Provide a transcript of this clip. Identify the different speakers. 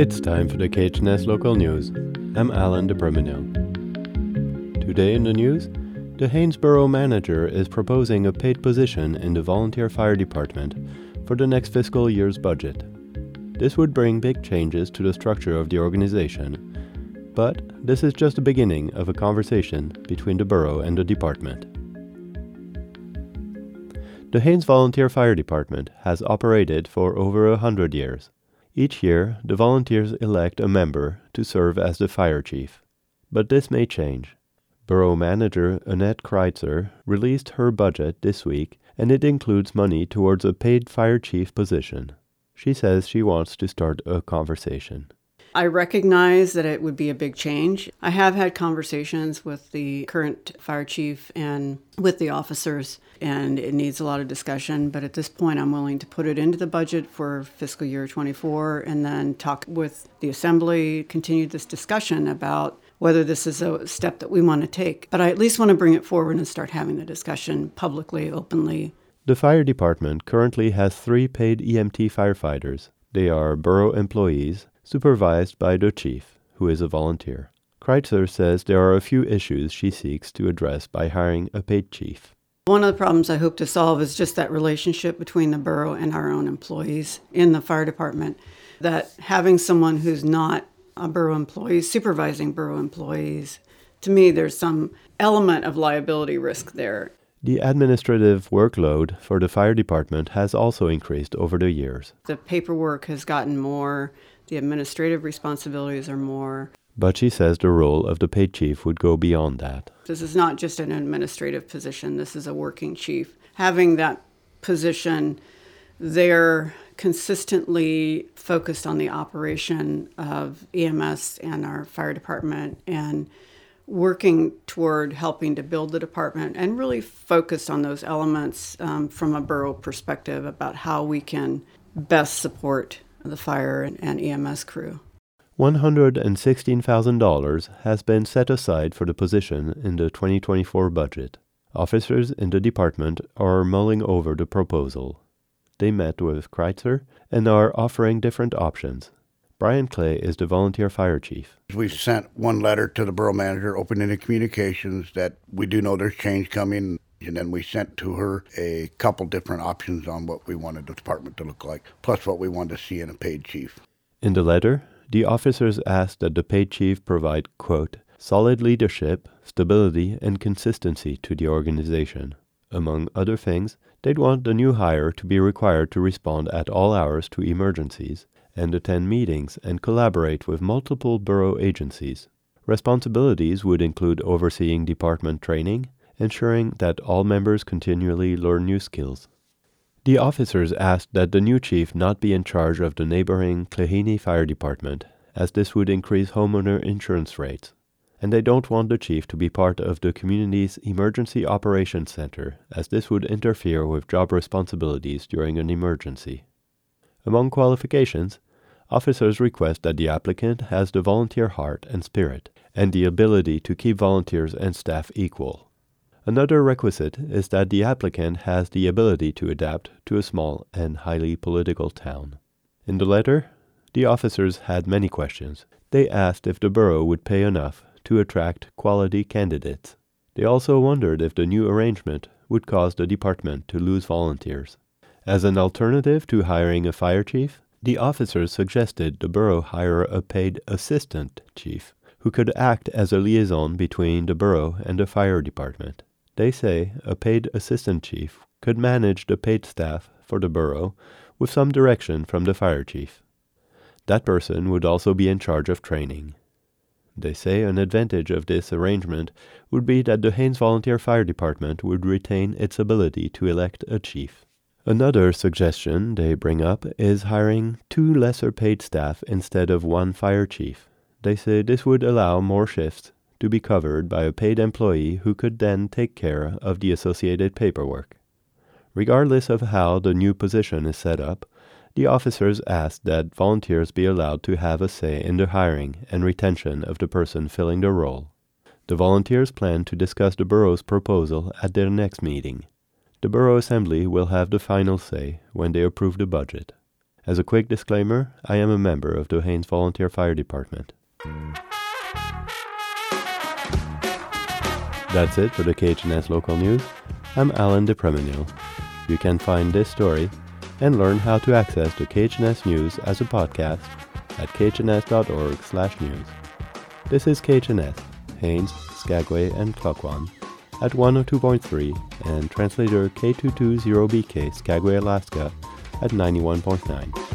Speaker 1: It's time for the KHNS local news. I'm Alan de. Today in the news, the Haines-Borough manager is proposing a paid position in the volunteer fire department for the next fiscal year's budget. This would bring big changes to the structure of the organization, but this is just the beginning of a conversation between the borough and the department. The Haines Volunteer Fire Department has operated for over a hundred years. Each year, the volunteers elect a member to serve as the fire chief. But this may change. Borough manager Annette Kreitzer released her budget this week, and it includes money towards a paid fire chief position. She says she wants to start a conversation.
Speaker 2: I recognize that it would be a big change. I have had conversations with the current fire chief and with the officers, and it needs a lot of discussion. But at this point, I'm willing to put it into the budget for fiscal year 24 and then talk with the assembly, continue this discussion about whether this is a step that we want to take. But I at least want to bring it forward and start having the discussion publicly, openly.
Speaker 1: The fire department currently has three paid EMT firefighters. They are borough employees supervised by the chief, who is a volunteer. Kreitzer says there are a few issues she seeks to address by hiring a paid chief.
Speaker 2: One of the problems I hope to solve is just that relationship between the borough and our own employees in the fire department. That having someone who's not a borough employee supervising borough employees, to me, there's some element of liability risk there.
Speaker 1: The administrative workload for the fire department has also increased over the years.
Speaker 2: The paperwork has gotten more, the administrative responsibilities are more.
Speaker 1: But she says the role of the paid chief would go beyond that.
Speaker 2: This is not just an administrative position, this is a working chief. Having that position, they're consistently focused on the operation of EMS and our fire department and working toward helping to build the department and really focused on those elements um, from a borough perspective about how we can best support the fire and EMS crew.
Speaker 1: $116,000 has been set aside for the position in the 2024 budget. Officers in the department are mulling over the proposal. They met with Kreitzer and are offering different options. Brian Clay is the volunteer fire chief.
Speaker 3: We sent one letter to the borough manager opening the communications that we do know there's change coming. And then we sent to her a couple different options on what we wanted the department to look like, plus what we wanted to see in a paid chief.
Speaker 1: In the letter, the officers asked that the paid chief provide, quote, solid leadership, stability, and consistency to the organization. Among other things, they'd want the new hire to be required to respond at all hours to emergencies and attend meetings and collaborate with multiple borough agencies. Responsibilities would include overseeing department training, ensuring that all members continually learn new skills. The officers asked that the new chief not be in charge of the neighboring Klehini Fire Department, as this would increase homeowner insurance rates. And they don't want the chief to be part of the community's Emergency Operations Center, as this would interfere with job responsibilities during an emergency. Among qualifications, officers request that the applicant has the volunteer heart and spirit, and the ability to keep volunteers and staff equal. Another requisite is that the applicant has the ability to adapt to a small and highly political town. In the letter, the officers had many questions. They asked if the borough would pay enough to attract quality candidates. They also wondered if the new arrangement would cause the department to lose volunteers. As an alternative to hiring a fire chief, the officers suggested the borough hire a paid assistant chief who could act as a liaison between the borough and the fire department. They say a paid assistant chief could manage the paid staff for the borough with some direction from the fire chief. That person would also be in charge of training. They say an advantage of this arrangement would be that the Haines Volunteer Fire Department would retain its ability to elect a chief. Another suggestion they bring up is hiring two lesser paid staff instead of one fire chief. They say this would allow more shifts to be covered by a paid employee who could then take care of the associated paperwork. Regardless of how the new position is set up, the officers asked that volunteers be allowed to have a say in the hiring and retention of the person filling the role. The volunteers plan to discuss the borough's proposal at their next meeting. The borough assembly will have the final say when they approve the budget. As a quick disclaimer, I am a member of the Haines Volunteer Fire Department. That's it for the KHNS local news. I'm Alan DePreminil. You can find this story and learn how to access the KHNS news as a podcast at khns.org/news. This is KHNS, Haines, Skagway, and Klukwan at 102.3 and translator K220BK Skagway, Alaska at 91.9.